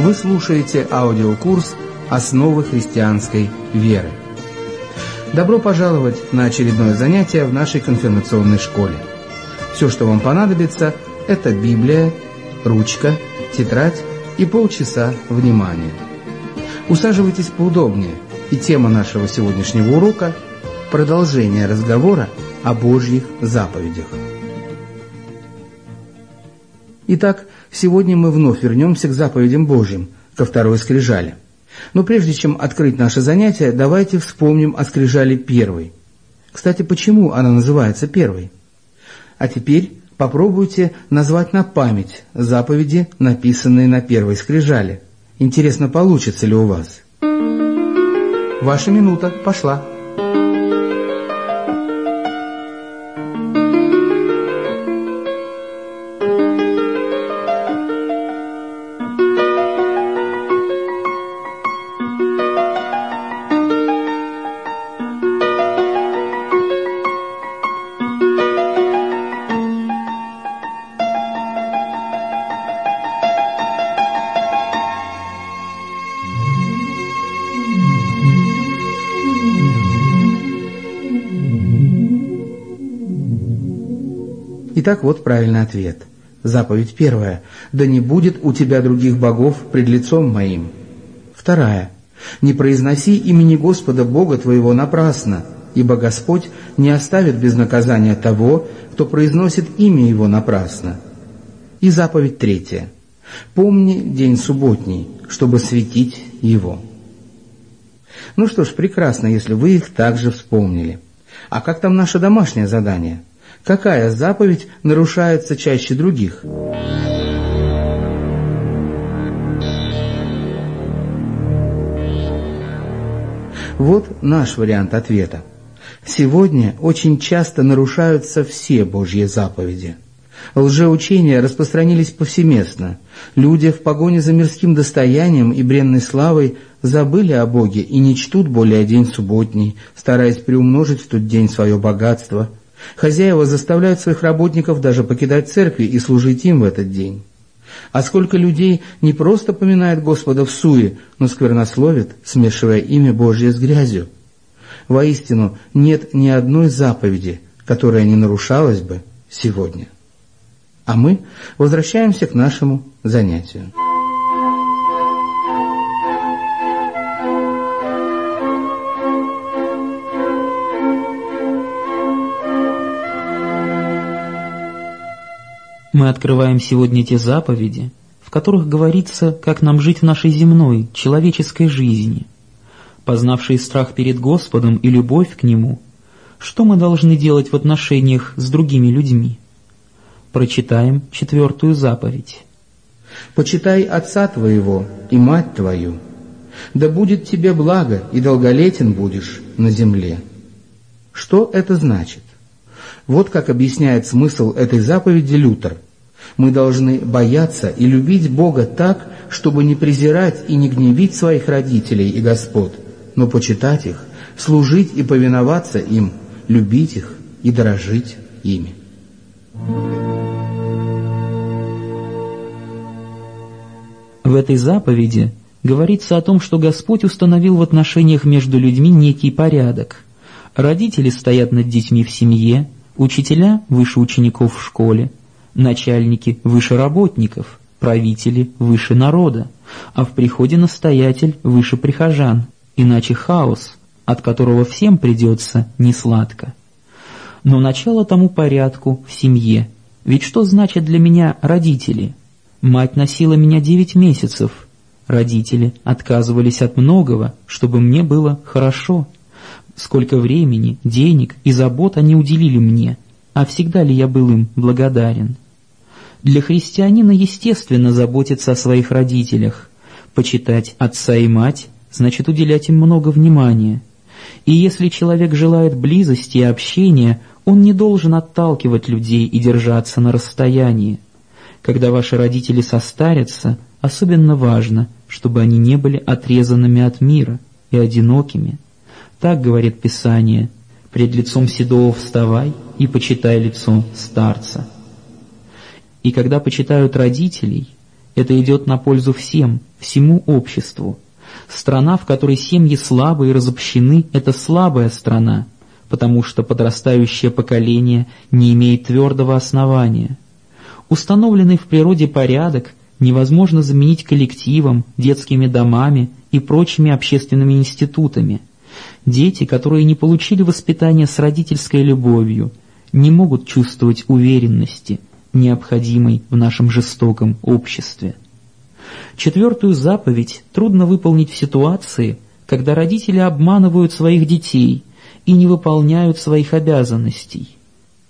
Вы слушаете аудиокурс «Основы христианской веры». Добро пожаловать на очередное занятие в нашей конфирмационной школе. Все, что вам понадобится, это Библия, ручка, тетрадь и полчаса внимания. Усаживайтесь поудобнее, и тема нашего сегодняшнего урока – продолжение разговора о Божьих заповедях. Итак, сегодня мы вновь вернемся к заповедям Божьим, ко второй скрижали. Но прежде чем открыть наше занятие, давайте вспомним о скрижали первой. Кстати, почему она называется первой? А теперь попробуйте назвать на память заповеди, написанные на первой скрижали. Интересно, получится ли у вас? Ваша минута пошла. Итак, вот правильный ответ. Заповедь первая. «Да не будет у тебя других богов пред лицом моим». Вторая. «Не произноси имени Господа Бога твоего напрасно, ибо Господь не оставит без наказания того, кто произносит имя Его напрасно». И заповедь третья. «Помни день субботний, чтобы светить его». Ну что ж, прекрасно, если вы их также вспомнили. А как там наше домашнее задание – Какая заповедь нарушается чаще других? Вот наш вариант ответа. Сегодня очень часто нарушаются все Божьи заповеди. Лжеучения распространились повсеместно. Люди в погоне за мирским достоянием и бренной славой забыли о Боге и не чтут более день субботний, стараясь приумножить в тот день свое богатство – Хозяева заставляют своих работников даже покидать церкви и служить им в этот день. А сколько людей не просто поминает Господа в суе, но сквернословит, смешивая имя Божье с грязью. Воистину, нет ни одной заповеди, которая не нарушалась бы сегодня. А мы возвращаемся к нашему занятию. Мы открываем сегодня те заповеди, в которых говорится, как нам жить в нашей земной, человеческой жизни. Познавшие страх перед Господом и любовь к Нему, что мы должны делать в отношениях с другими людьми? Прочитаем четвертую заповедь. «Почитай отца твоего и мать твою, да будет тебе благо, и долголетен будешь на земле». Что это значит? Вот как объясняет смысл этой заповеди Лютер. Мы должны бояться и любить Бога так, чтобы не презирать и не гневить своих родителей и господ, но почитать их, служить и повиноваться им, любить их и дорожить ими. В этой заповеди говорится о том, что Господь установил в отношениях между людьми некий порядок. Родители стоят над детьми в семье, Учителя выше учеников в школе, начальники выше работников, правители выше народа, а в приходе настоятель выше прихожан, иначе хаос, от которого всем придется несладко. Но начало тому порядку в семье. Ведь что значит для меня родители? Мать носила меня девять месяцев. Родители отказывались от многого, чтобы мне было хорошо сколько времени, денег и забот они уделили мне, а всегда ли я был им благодарен. Для христианина естественно заботиться о своих родителях, почитать отца и мать, значит уделять им много внимания. И если человек желает близости и общения, он не должен отталкивать людей и держаться на расстоянии. Когда ваши родители состарятся, особенно важно, чтобы они не были отрезанными от мира и одинокими. Так говорит Писание, пред лицом седого вставай и почитай лицо старца. И когда почитают родителей, Это идет на пользу всем, всему обществу. Страна, в которой семьи слабые и разобщены, это слабая страна, потому что подрастающее поколение не имеет твердого основания. Установленный в природе порядок невозможно заменить коллективом, детскими домами и прочими общественными институтами. Дети, которые не получили воспитания с родительской любовью, не могут чувствовать уверенности, необходимой в нашем жестоком обществе. Четвертую заповедь трудно выполнить в ситуации, когда родители обманывают своих детей и не выполняют своих обязанностей.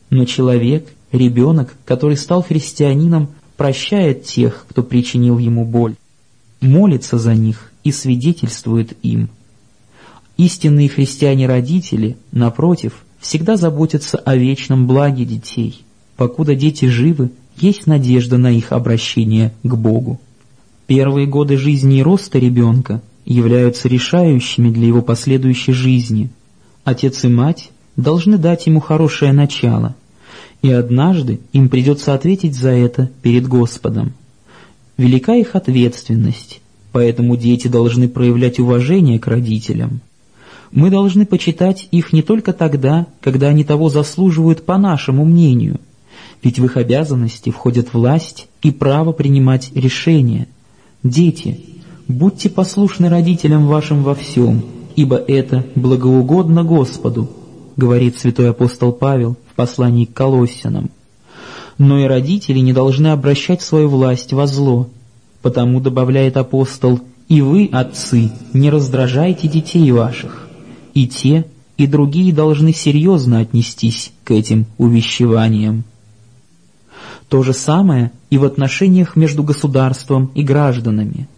Но человек, ребенок, который стал христианином, прощает тех, кто причинил ему боль, молится за них и свидетельствует им. Истинные христиане-родители, напротив, всегда заботятся о вечном благе детей. Покуда дети живы, есть надежда на их обращение к Богу. Первые годы жизни и роста ребенка являются решающими для его последующей жизни. Отец и мать должны дать ему хорошее начало, и однажды им придется ответить за это перед Господом. Велика их ответственность, поэтому дети должны проявлять уважение к родителям. Мы должны почитать их не только тогда, когда они того заслуживают по нашему мнению, ведь в их обязанности входят власть и право принимать решения. Дети, будьте послушны родителям вашим во всем, ибо это благоугодно Господу, говорит святой апостол Павел в послании к Колоссянам. Но и родители не должны обращать свою власть во зло, потому, добавляет апостол, и вы, отцы, не раздражайте детей ваших. И те, и другие должны серьезно отнестись к этим увещеваниям. То же самое и в отношениях между государством и гражданами.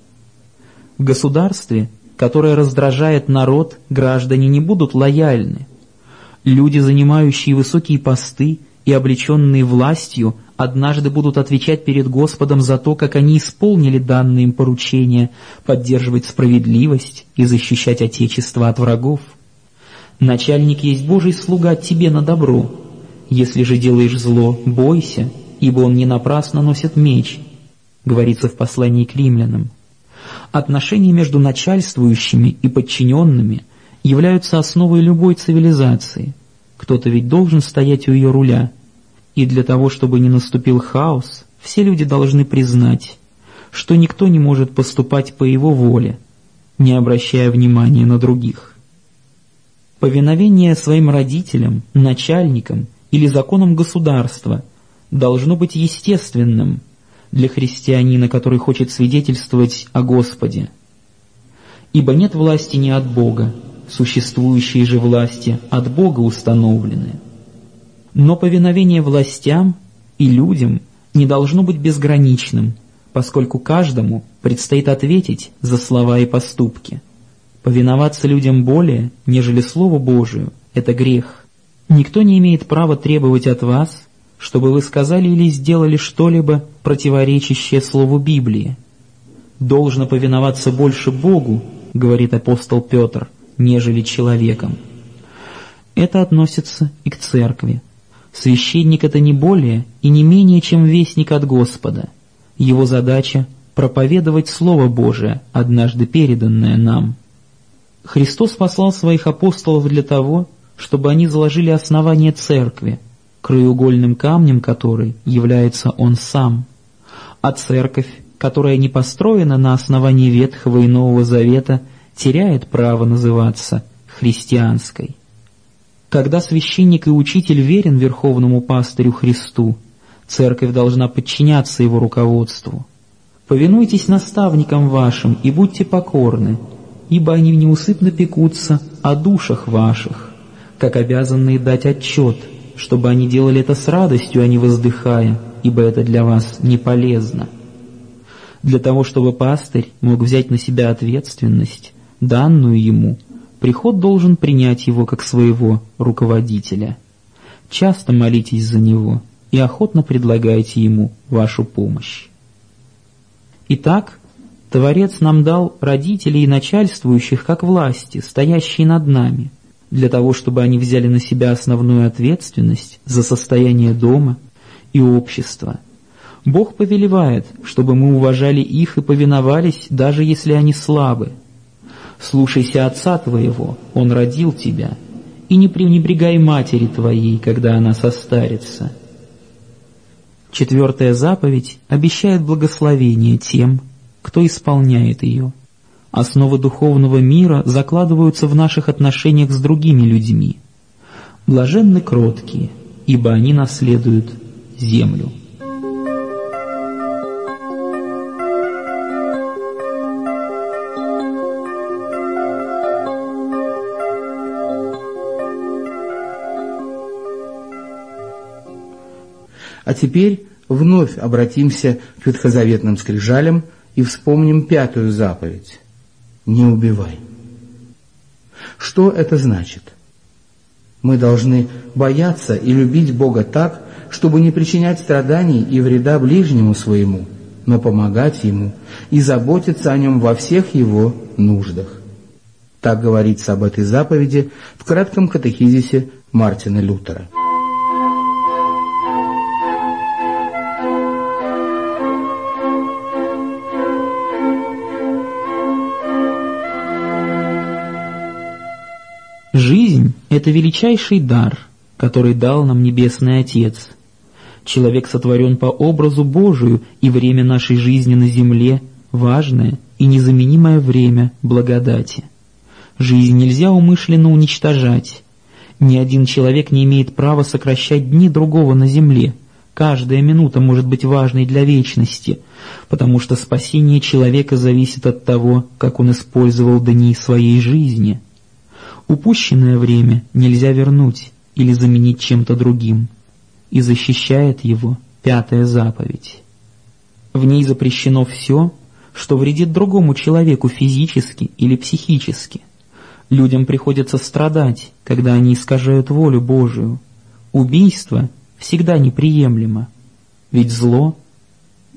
В государстве, которое раздражает народ, граждане не будут лояльны. Люди, занимающие высокие посты и облеченные властью, однажды будут отвечать перед Господом за то, как они исполнили данные им поручения поддерживать справедливость и защищать Отечество от врагов. Начальник есть Божий слуга тебе на добро. Если же делаешь зло, бойся, ибо он не напрасно носит меч, говорится в послании к римлянам. Отношения между начальствующими и подчиненными являются основой любой цивилизации. Кто-то ведь должен стоять у ее руля. И для того, чтобы не наступил хаос, все люди должны признать, что никто не может поступать по его воле, не обращая внимания на других. Повиновение своим родителям, начальникам или законам государства должно быть естественным для христианина, который хочет свидетельствовать о Господе. Ибо нет власти не от Бога, существующие же власти от Бога установлены. Но повиновение властям и людям не должно быть безграничным, поскольку каждому предстоит ответить за слова и поступки. Повиноваться людям более, нежели Слову Божию, это грех. Никто не имеет права требовать от вас, чтобы вы сказали или сделали что-либо, противоречащее Слову Библии. «Должно повиноваться больше Богу», — говорит апостол Петр, — «нежели человеком». Это относится и к церкви. Священник — это не более и не менее, чем вестник от Господа. Его задача — проповедовать Слово Божие, однажды переданное нам. Христос послал своих апостолов для того, чтобы они заложили основание церкви — краеугольным камнем которой является Он сам, а церковь, которая не построена на основании Ветхого и Нового Завета, теряет право называться христианской. Когда священник и учитель верен верховному пастырю Христу, церковь должна подчиняться его руководству. «Повинуйтесь наставникам вашим и будьте покорны, ибо они неусыпно пекутся о душах ваших, как обязанные дать отчет – чтобы они делали это с радостью, а не воздыхая, ибо это для вас не полезно. Для того, чтобы пастырь мог взять на себя ответственность, данную ему, приход должен принять его как своего руководителя. Часто молитесь за него и охотно предлагайте ему вашу помощь. Итак, Творец нам дал родителей и начальствующих как власти, стоящие над нами – для того, чтобы они взяли на себя основную ответственность за состояние дома и общества. Бог повелевает, чтобы мы уважали их и повиновались, даже если они слабы. Слушайся отца твоего, он родил тебя, и не пренебрегай матери твоей, когда она состарится. Четвертая заповедь обещает благословение тем, кто исполняет ее. Основы духовного мира закладываются в наших отношениях с другими людьми. Блаженны кроткие, ибо они наследуют землю. А теперь вновь обратимся к ветхозаветным скрижалям и вспомним пятую заповедь – «Не убивай». Что это значит? Мы должны бояться и любить Бога так, чтобы не причинять страданий и вреда ближнему своему, но помогать ему и заботиться о нем во всех его нуждах. Так говорится об этой заповеди в кратком катехизисе Мартина Лютера. Это величайший дар, который дал нам Небесный Отец. Человек сотворен по образу Божию, и время нашей жизни на земле — важное и незаменимое время благодати. Жизнь нельзя умышленно уничтожать. Ни один человек не имеет права сокращать дни другого на земле. Каждая минута может быть важной для вечности, потому что спасение человека зависит от того, как он использовал дни своей жизни — Упущенное время нельзя вернуть или заменить чем-то другим, и защищает его пятая заповедь. В ней запрещено все, что вредит другому человеку физически или психически. Людям приходится страдать, когда они искажают волю Божию. Убийство всегда неприемлемо, ведь зло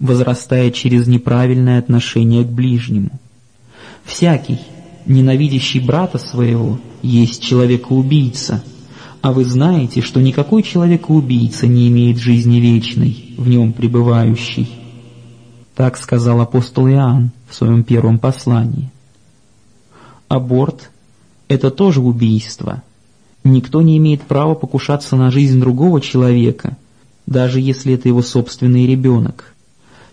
возрастает через неправильное отношение к ближнему. Всякий, ненавидящий брата своего, есть человека-убийца, а вы знаете, что никакой человека-убийца не имеет жизни вечной, в нем пребывающей. Так сказал апостол Иоанн в своем первом послании. Аборт — это тоже убийство. Никто не имеет права покушаться на жизнь другого человека, даже если это его собственный ребенок.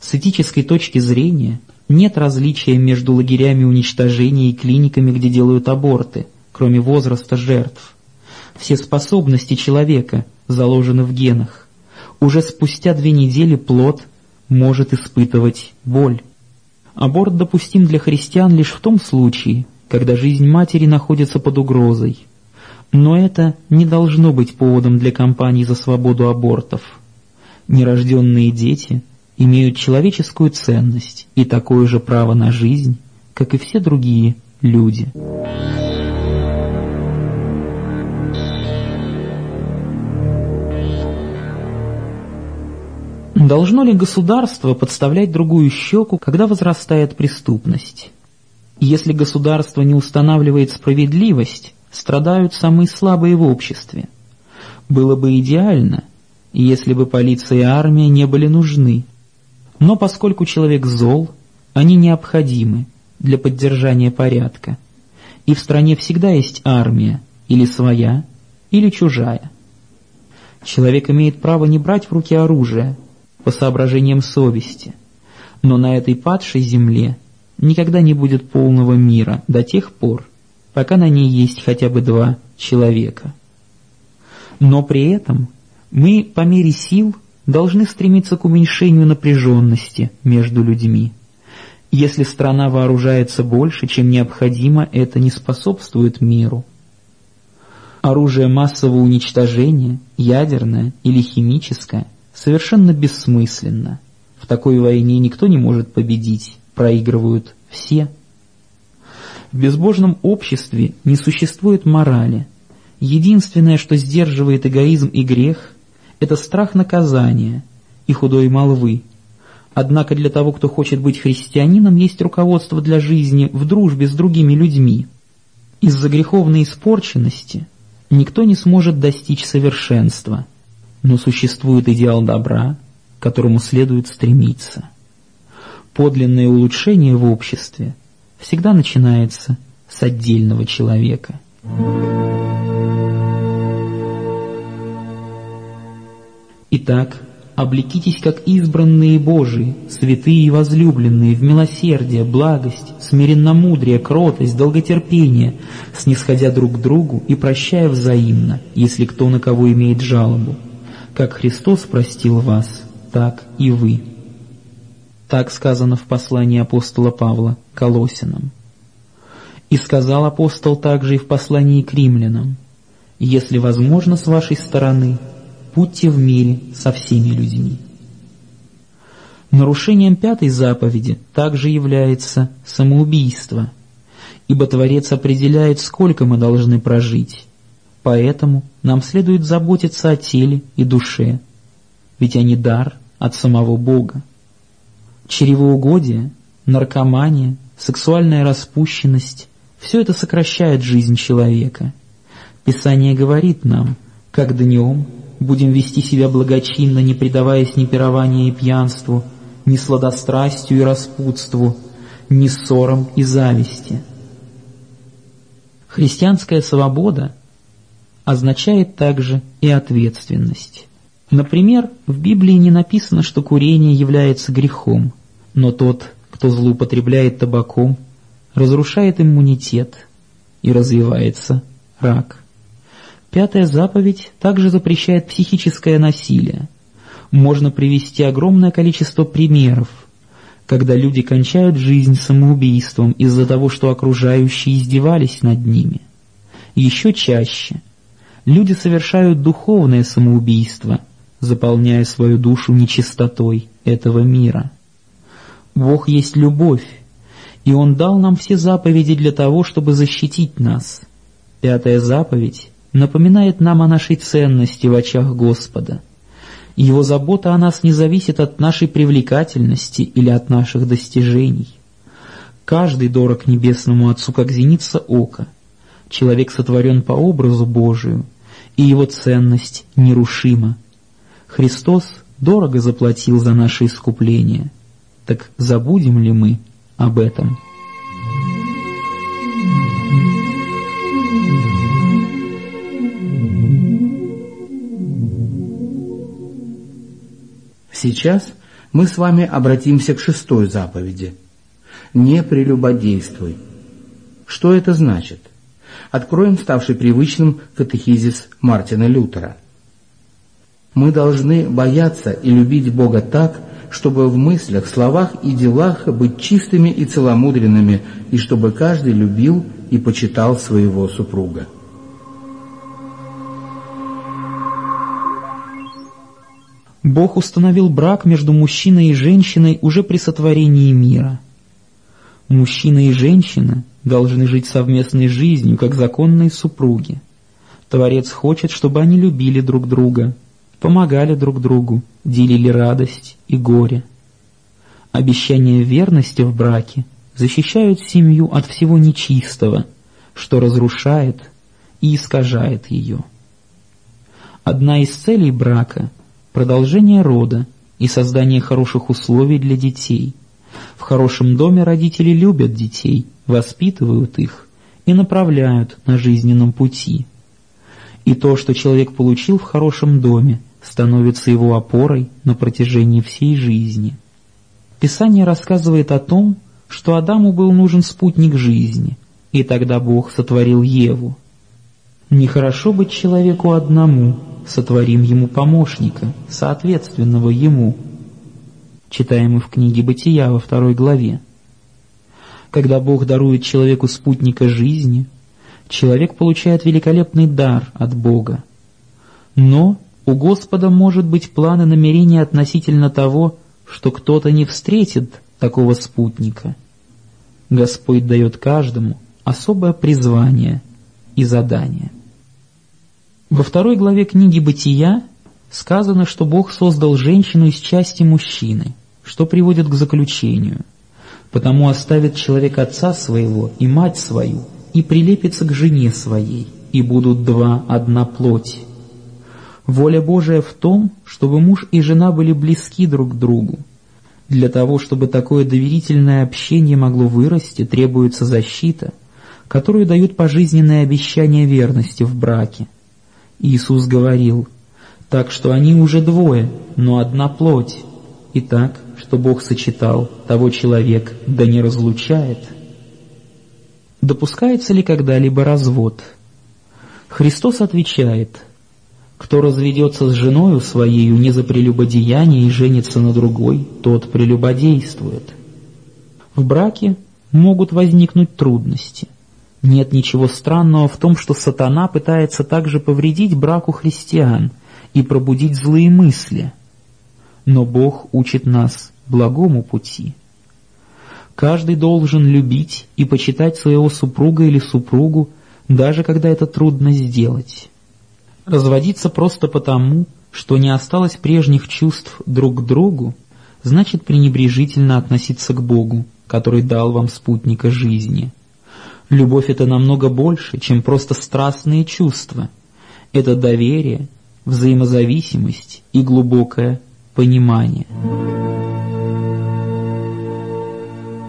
С этической точки зрения нет различия между лагерями уничтожения и клиниками, где делают аборты, кроме возраста жертв. Все способности человека заложены в генах. Уже спустя две недели плод может испытывать боль. Аборт допустим для христиан лишь в том случае, когда жизнь матери находится под угрозой. Но это не должно быть поводом для кампании за свободу абортов. Нерожденные дети – имеют человеческую ценность и такое же право на жизнь, как и все другие люди. Должно ли государство подставлять другую щеку, когда возрастает преступность? Если государство не устанавливает справедливость, страдают самые слабые в обществе. Было бы идеально, если бы полиция и армия не были нужны, но поскольку человек зол, они необходимы для поддержания порядка. И в стране всегда есть армия, или своя, или чужая. Человек имеет право не брать в руки оружие по соображениям совести, но на этой падшей земле никогда не будет полного мира до тех пор, пока на ней есть хотя бы два человека. Но при этом мы по мере сил должны стремиться к уменьшению напряженности между людьми. Если страна вооружается больше, чем необходимо, это не способствует миру. Оружие массового уничтожения, ядерное или химическое, совершенно бессмысленно. В такой войне никто не может победить, проигрывают все. В безбожном обществе не существует морали. Единственное, что сдерживает эгоизм и грех, это страх наказания и худой молвы. Однако для того, кто хочет быть христианином, есть руководство для жизни в дружбе с другими людьми. Из-за греховной испорченности никто не сможет достичь совершенства, но существует идеал добра, к которому следует стремиться. Подлинное улучшение в обществе всегда начинается с отдельного человека. Итак, облекитесь как избранные Божии, святые и возлюбленные, в милосердие, благость, смиренномудрие, кротость, долготерпение, снисходя друг к другу и прощая взаимно, если кто на кого имеет жалобу. Как Христос простил вас, так и вы. Так сказано в послании апостола Павла Колосинам. И сказал апостол также и в послании к римлянам, «Если возможно с вашей стороны, будьте в мире со всеми людьми». Нарушением пятой заповеди также является самоубийство, ибо Творец определяет, сколько мы должны прожить. Поэтому нам следует заботиться о теле и душе, ведь они дар от самого Бога. Чревоугодие, наркомания, сексуальная распущенность – все это сокращает жизнь человека. Писание говорит нам, как днем будем вести себя благочинно, не предаваясь ни пированию и пьянству, ни сладострастию и распутству, ни ссорам и зависти. Христианская свобода означает также и ответственность. Например, в Библии не написано, что курение является грехом, но тот, кто злоупотребляет табаком, разрушает иммунитет и развивается рак. Пятая заповедь также запрещает психическое насилие. Можно привести огромное количество примеров, когда люди кончают жизнь самоубийством из-за того, что окружающие издевались над ними. Еще чаще люди совершают духовное самоубийство, заполняя свою душу нечистотой этого мира. Бог есть любовь, и Он дал нам все заповеди для того, чтобы защитить нас. Пятая заповедь напоминает нам о нашей ценности в очах Господа. Его забота о нас не зависит от нашей привлекательности или от наших достижений. Каждый дорог небесному Отцу, как зеница ока. Человек сотворен по образу Божию, и его ценность нерушима. Христос дорого заплатил за наше искупление. Так забудем ли мы об этом? Сейчас мы с вами обратимся к шестой заповеди. Не прелюбодействуй. Что это значит? Откроем ставший привычным катехизис Мартина Лютера. Мы должны бояться и любить Бога так, чтобы в мыслях, словах и делах быть чистыми и целомудренными, и чтобы каждый любил и почитал своего супруга. Бог установил брак между мужчиной и женщиной уже при сотворении мира. Мужчина и женщина должны жить совместной жизнью, как законные супруги. Творец хочет, чтобы они любили друг друга, помогали друг другу, делили радость и горе. Обещания верности в браке защищают семью от всего нечистого, что разрушает и искажает ее. Одна из целей брака – продолжение рода и создание хороших условий для детей. В хорошем доме родители любят детей, воспитывают их и направляют на жизненном пути. И то, что человек получил в хорошем доме, становится его опорой на протяжении всей жизни. Писание рассказывает о том, что Адаму был нужен спутник жизни, и тогда Бог сотворил Еву. Нехорошо быть человеку одному, сотворим ему помощника, соответственного ему. Читаем мы в книге «Бытия» во второй главе. Когда Бог дарует человеку спутника жизни, человек получает великолепный дар от Бога. Но у Господа может быть план и намерение относительно того, что кто-то не встретит такого спутника. Господь дает каждому особое призвание и задание. Во второй главе книги «Бытия» сказано, что Бог создал женщину из части мужчины, что приводит к заключению. «Потому оставит человек отца своего и мать свою, и прилепится к жене своей, и будут два одна плоть». Воля Божия в том, чтобы муж и жена были близки друг к другу. Для того, чтобы такое доверительное общение могло вырасти, требуется защита, которую дают пожизненные обещания верности в браке. Иисус говорил, «Так что они уже двое, но одна плоть. И так, что Бог сочетал, того человек да не разлучает». Допускается ли когда-либо развод? Христос отвечает – кто разведется с женою своею не за прелюбодеяние и женится на другой, тот прелюбодействует. В браке могут возникнуть трудности. Нет ничего странного в том, что сатана пытается также повредить браку христиан и пробудить злые мысли. Но Бог учит нас благому пути. Каждый должен любить и почитать своего супруга или супругу, даже когда это трудно сделать. Разводиться просто потому, что не осталось прежних чувств друг к другу, значит пренебрежительно относиться к Богу, который дал вам спутника жизни. Любовь — это намного больше, чем просто страстные чувства. Это доверие, взаимозависимость и глубокое понимание.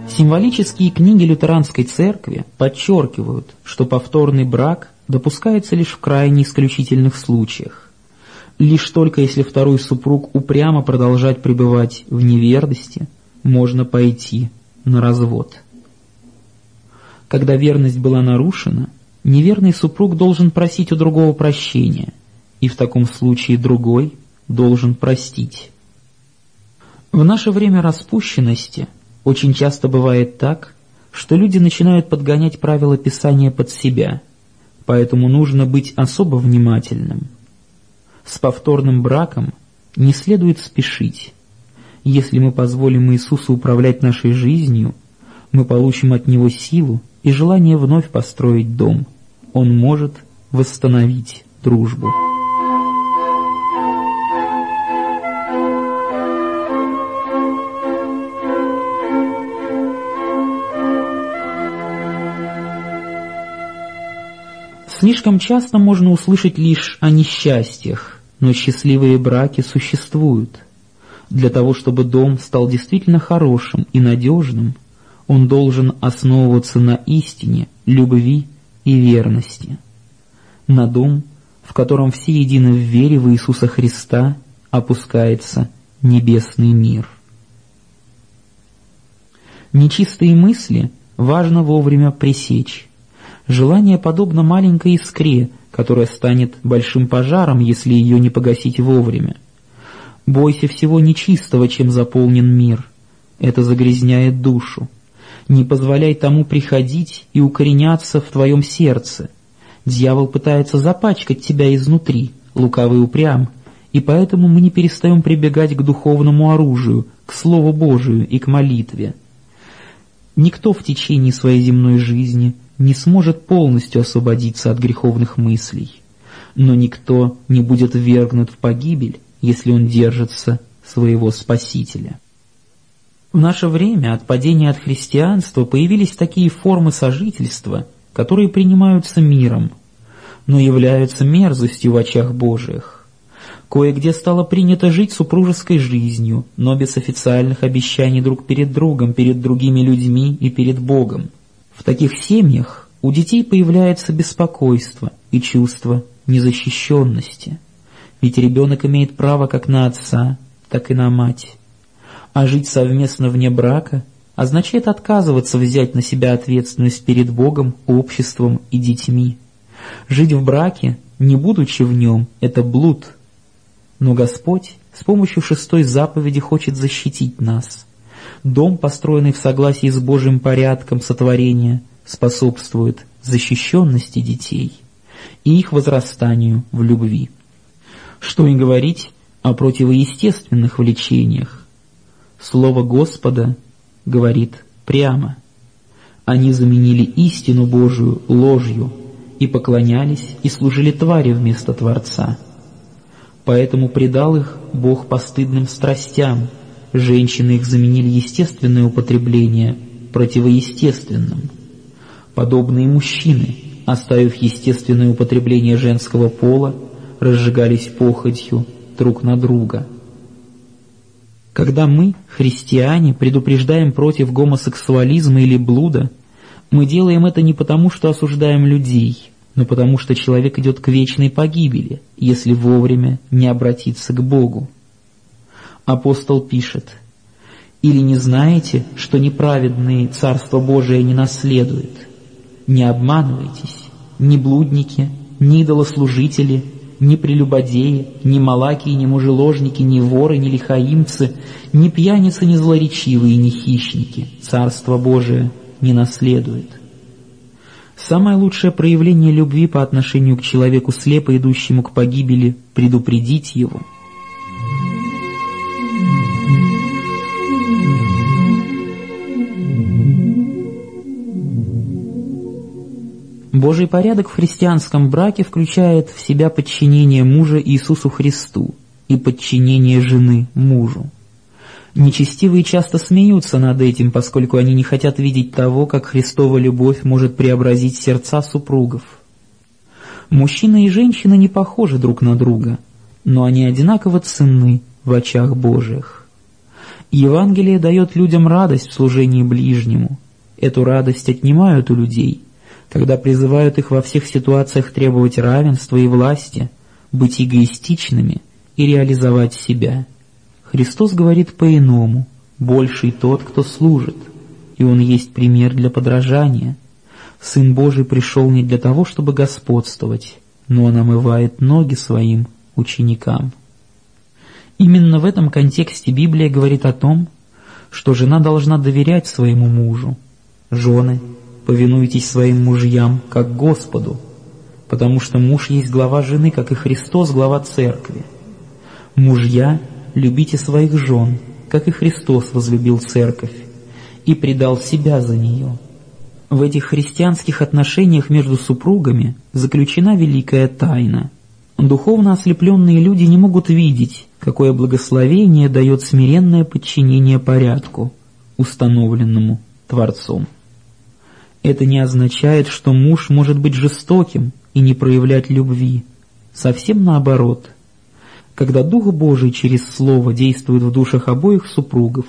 Символические книги лютеранской церкви подчеркивают, что повторный брак допускается лишь в крайне исключительных случаях. Лишь только если второй супруг упрямо продолжать пребывать в неверности, можно пойти на развод. Когда верность была нарушена, неверный супруг должен просить у другого прощения, и в таком случае другой должен простить. В наше время распущенности очень часто бывает так, что люди начинают подгонять правила Писания под себя – поэтому нужно быть особо внимательным. С повторным браком не следует спешить. Если мы позволим Иисусу управлять нашей жизнью, мы получим от Него силу и желание вновь построить дом. Он может восстановить дружбу. Слишком часто можно услышать лишь о несчастьях, но счастливые браки существуют. Для того, чтобы дом стал действительно хорошим и надежным, он должен основываться на истине, любви и верности. На дом, в котором все едины в вере в Иисуса Христа, опускается небесный мир. Нечистые мысли важно вовремя пресечь. Желание подобно маленькой искре, которая станет большим пожаром, если ее не погасить вовремя. Бойся всего нечистого, чем заполнен мир. Это загрязняет душу. Не позволяй тому приходить и укореняться в твоем сердце. Дьявол пытается запачкать тебя изнутри, лукавый упрям, и поэтому мы не перестаем прибегать к духовному оружию, к Слову Божию и к молитве. Никто в течение своей земной жизни не сможет полностью освободиться от греховных мыслей, но никто не будет ввергнут в погибель, если он держится своего Спасителя. В наше время от падения от христианства появились такие формы сожительства, которые принимаются миром, но являются мерзостью в очах Божиих. Кое-где стало принято жить супружеской жизнью, но без официальных обещаний друг перед другом, перед другими людьми и перед Богом. В таких семьях у детей появляется беспокойство и чувство незащищенности, ведь ребенок имеет право как на отца, так и на мать. А жить совместно вне брака означает отказываться взять на себя ответственность перед Богом, обществом и детьми. Жить в браке, не будучи в нем, это блуд. Но Господь с помощью шестой заповеди хочет защитить нас – Дом, построенный в согласии с Божьим порядком сотворения, способствует защищенности детей и их возрастанию в любви. Что и говорить о противоестественных влечениях. Слово Господа говорит прямо. Они заменили истину Божию ложью и поклонялись и служили твари вместо Творца. Поэтому предал их Бог постыдным страстям – Женщины их заменили естественное употребление противоестественным. Подобные мужчины, оставив естественное употребление женского пола, разжигались похотью друг на друга. Когда мы, христиане, предупреждаем против гомосексуализма или блуда, мы делаем это не потому, что осуждаем людей, но потому что человек идет к вечной погибели, если вовремя не обратиться к Богу. Апостол пишет, «Или не знаете, что неправедные Царство Божие не наследуют? Не обманывайтесь, ни блудники, ни идолослужители, ни прелюбодеи, ни малаки, ни мужеложники, ни воры, ни лихаимцы, ни пьяницы, ни злоречивые, ни хищники Царство Божие не наследует». Самое лучшее проявление любви по отношению к человеку, слепо идущему к погибели, предупредить его – Божий порядок в христианском браке включает в себя подчинение мужа Иисусу Христу и подчинение жены мужу. Нечестивые часто смеются над этим, поскольку они не хотят видеть того, как Христова любовь может преобразить сердца супругов. Мужчина и женщина не похожи друг на друга, но они одинаково ценны в очах Божьих. Евангелие дает людям радость в служении ближнему. Эту радость отнимают у людей, когда призывают их во всех ситуациях требовать равенства и власти, быть эгоистичными и реализовать себя. Христос говорит по-иному «больший тот, кто служит», и Он есть пример для подражания. Сын Божий пришел не для того, чтобы господствовать, но Он омывает ноги своим ученикам. Именно в этом контексте Библия говорит о том, что жена должна доверять своему мужу. Жены – повинуйтесь своим мужьям, как Господу, потому что муж есть глава жены, как и Христос глава церкви. Мужья, любите своих жен, как и Христос возлюбил церковь и предал себя за нее. В этих христианских отношениях между супругами заключена великая тайна. Духовно ослепленные люди не могут видеть, какое благословение дает смиренное подчинение порядку, установленному Творцом. Это не означает, что муж может быть жестоким и не проявлять любви. Совсем наоборот. Когда Дух Божий через Слово действует в душах обоих супругов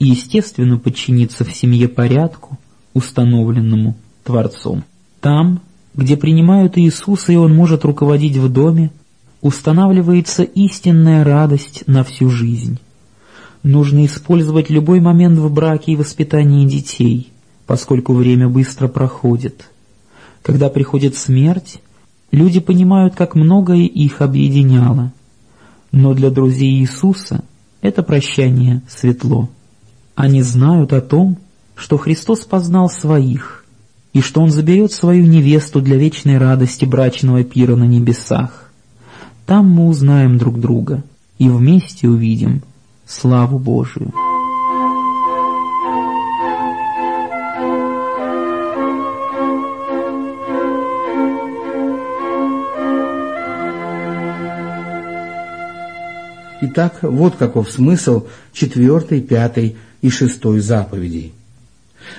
и, естественно, подчинится в семье порядку, установленному Творцом. Там, где принимают Иисуса и Он может руководить в доме, устанавливается истинная радость на всю жизнь. Нужно использовать любой момент в браке и воспитании детей – поскольку время быстро проходит. Когда приходит смерть, люди понимают, как многое их объединяло. Но для друзей Иисуса это прощание светло. Они знают о том, что Христос познал своих, и что Он заберет свою невесту для вечной радости брачного пира на небесах. Там мы узнаем друг друга и вместе увидим славу Божию. Итак, вот каков смысл четвертой, пятой и шестой заповедей.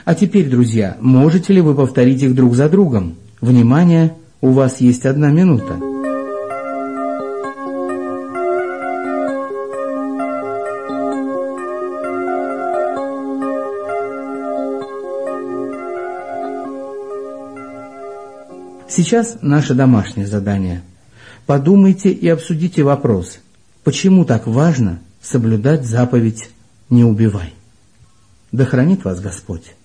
А теперь, друзья, можете ли вы повторить их друг за другом? Внимание, у вас есть одна минута. Сейчас наше домашнее задание. Подумайте и обсудите вопрос – Почему так важно соблюдать заповедь «Не убивай»? Да хранит вас Господь!